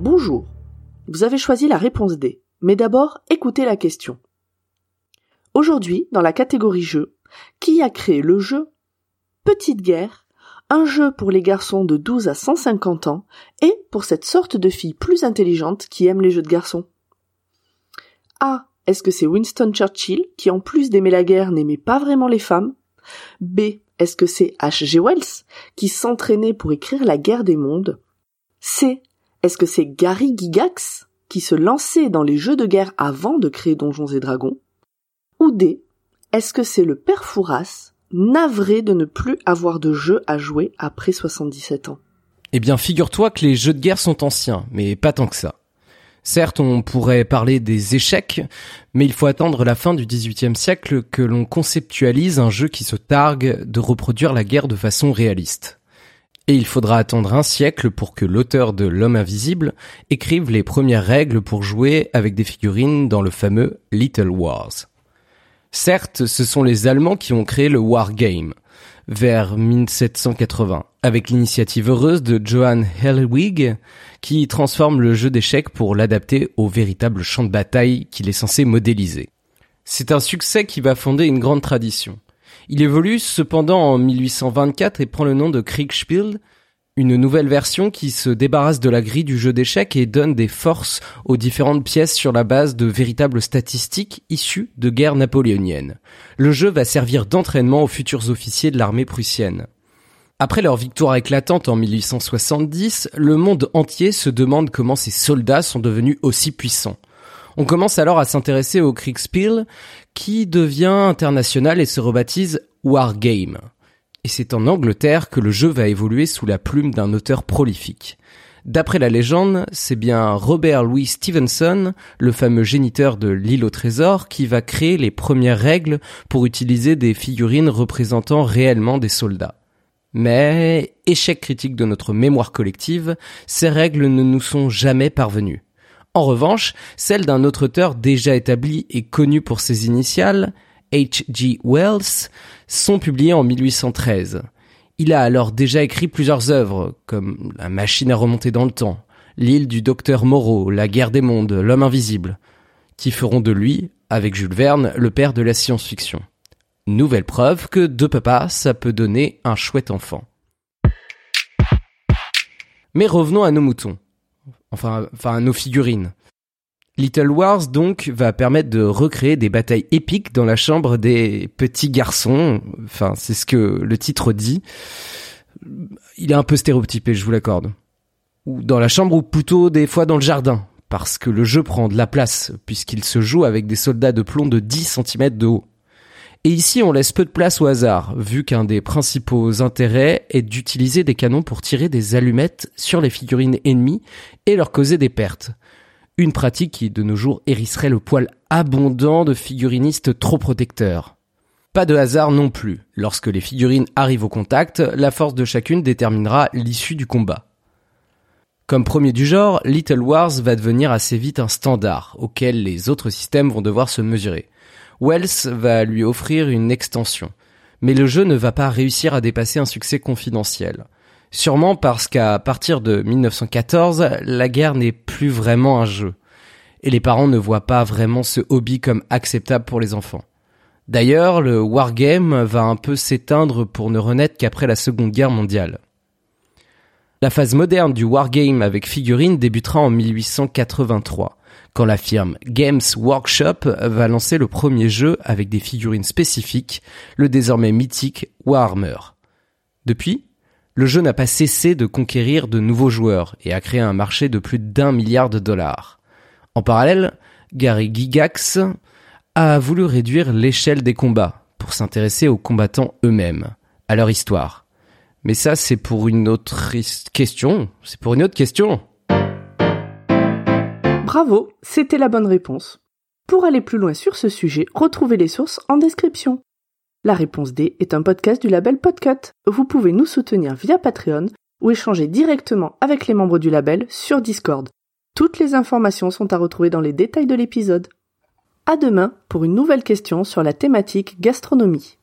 Bonjour. Vous avez choisi la réponse D. Mais d'abord, écoutez la question. Aujourd'hui, dans la catégorie jeu, qui a créé le jeu Petite guerre, un jeu pour les garçons de 12 à 150 ans et pour cette sorte de fille plus intelligente qui aime les jeux de garçons A. Est-ce que c'est Winston Churchill qui en plus d'aimer la guerre n'aimait pas vraiment les femmes? B. Est-ce que c'est H.G. Wells qui s'entraînait pour écrire La guerre des mondes? C. Est-ce que c'est Gary Gygax qui se lançait dans les jeux de guerre avant de créer Donjons et Dragons? Ou D. Est-ce que c'est le père Fouras, navré de ne plus avoir de jeux à jouer après 77 ans Eh bien, figure-toi que les jeux de guerre sont anciens, mais pas tant que ça. Certes, on pourrait parler des échecs, mais il faut attendre la fin du XVIIIe siècle que l'on conceptualise un jeu qui se targue de reproduire la guerre de façon réaliste. Et il faudra attendre un siècle pour que l'auteur de L'homme invisible écrive les premières règles pour jouer avec des figurines dans le fameux Little Wars. Certes, ce sont les Allemands qui ont créé le Wargame vers 1780, avec l'initiative heureuse de Johann Hellwig, qui transforme le jeu d'échecs pour l'adapter au véritable champ de bataille qu'il est censé modéliser. C'est un succès qui va fonder une grande tradition. Il évolue cependant en 1824 et prend le nom de Kriegspiel, une nouvelle version qui se débarrasse de la grille du jeu d'échecs et donne des forces aux différentes pièces sur la base de véritables statistiques issues de guerres napoléoniennes. Le jeu va servir d'entraînement aux futurs officiers de l'armée prussienne. Après leur victoire éclatante en 1870, le monde entier se demande comment ces soldats sont devenus aussi puissants. On commence alors à s'intéresser au Kriegspiel, qui devient international et se rebaptise Wargame. Et c'est en Angleterre que le jeu va évoluer sous la plume d'un auteur prolifique. D'après la légende, c'est bien Robert Louis Stevenson, le fameux géniteur de l'île au trésor, qui va créer les premières règles pour utiliser des figurines représentant réellement des soldats. Mais, échec critique de notre mémoire collective, ces règles ne nous sont jamais parvenues. En revanche, celles d'un autre auteur déjà établi et connu pour ses initiales, H.G. Wells, sont publiées en 1813. Il a alors déjà écrit plusieurs œuvres, comme La machine à remonter dans le temps, L'île du docteur Moreau, La guerre des mondes, L'homme invisible, qui feront de lui, avec Jules Verne, le père de la science-fiction. Nouvelle preuve que deux papas, ça peut donner un chouette enfant. Mais revenons à nos moutons. Enfin, enfin à nos figurines. Little Wars donc va permettre de recréer des batailles épiques dans la chambre des petits garçons. Enfin, c'est ce que le titre dit. Il est un peu stéréotypé, je vous l'accorde. Ou dans la chambre ou plutôt des fois dans le jardin. Parce que le jeu prend de la place, puisqu'il se joue avec des soldats de plomb de 10 cm de haut. Et ici, on laisse peu de place au hasard, vu qu'un des principaux intérêts est d'utiliser des canons pour tirer des allumettes sur les figurines ennemies et leur causer des pertes. Une pratique qui, de nos jours, hérisserait le poil abondant de figurinistes trop protecteurs. Pas de hasard non plus. Lorsque les figurines arrivent au contact, la force de chacune déterminera l'issue du combat. Comme premier du genre, Little Wars va devenir assez vite un standard, auquel les autres systèmes vont devoir se mesurer. Wells va lui offrir une extension. Mais le jeu ne va pas réussir à dépasser un succès confidentiel. Sûrement parce qu'à partir de 1914, la guerre n'est plus vraiment un jeu. Et les parents ne voient pas vraiment ce hobby comme acceptable pour les enfants. D'ailleurs, le wargame va un peu s'éteindre pour ne renaître qu'après la Seconde Guerre mondiale. La phase moderne du wargame avec figurines débutera en 1883 quand la firme Games Workshop va lancer le premier jeu avec des figurines spécifiques, le désormais mythique Warhammer. Depuis, le jeu n'a pas cessé de conquérir de nouveaux joueurs et a créé un marché de plus d'un milliard de dollars. En parallèle, Gary Gigax a voulu réduire l'échelle des combats pour s'intéresser aux combattants eux-mêmes, à leur histoire. Mais ça, c'est pour une autre question. C'est pour une autre question. Bravo, c'était la bonne réponse. Pour aller plus loin sur ce sujet, retrouvez les sources en description. La réponse D est un podcast du label Podcut. Vous pouvez nous soutenir via Patreon ou échanger directement avec les membres du label sur Discord. Toutes les informations sont à retrouver dans les détails de l'épisode. À demain pour une nouvelle question sur la thématique gastronomie.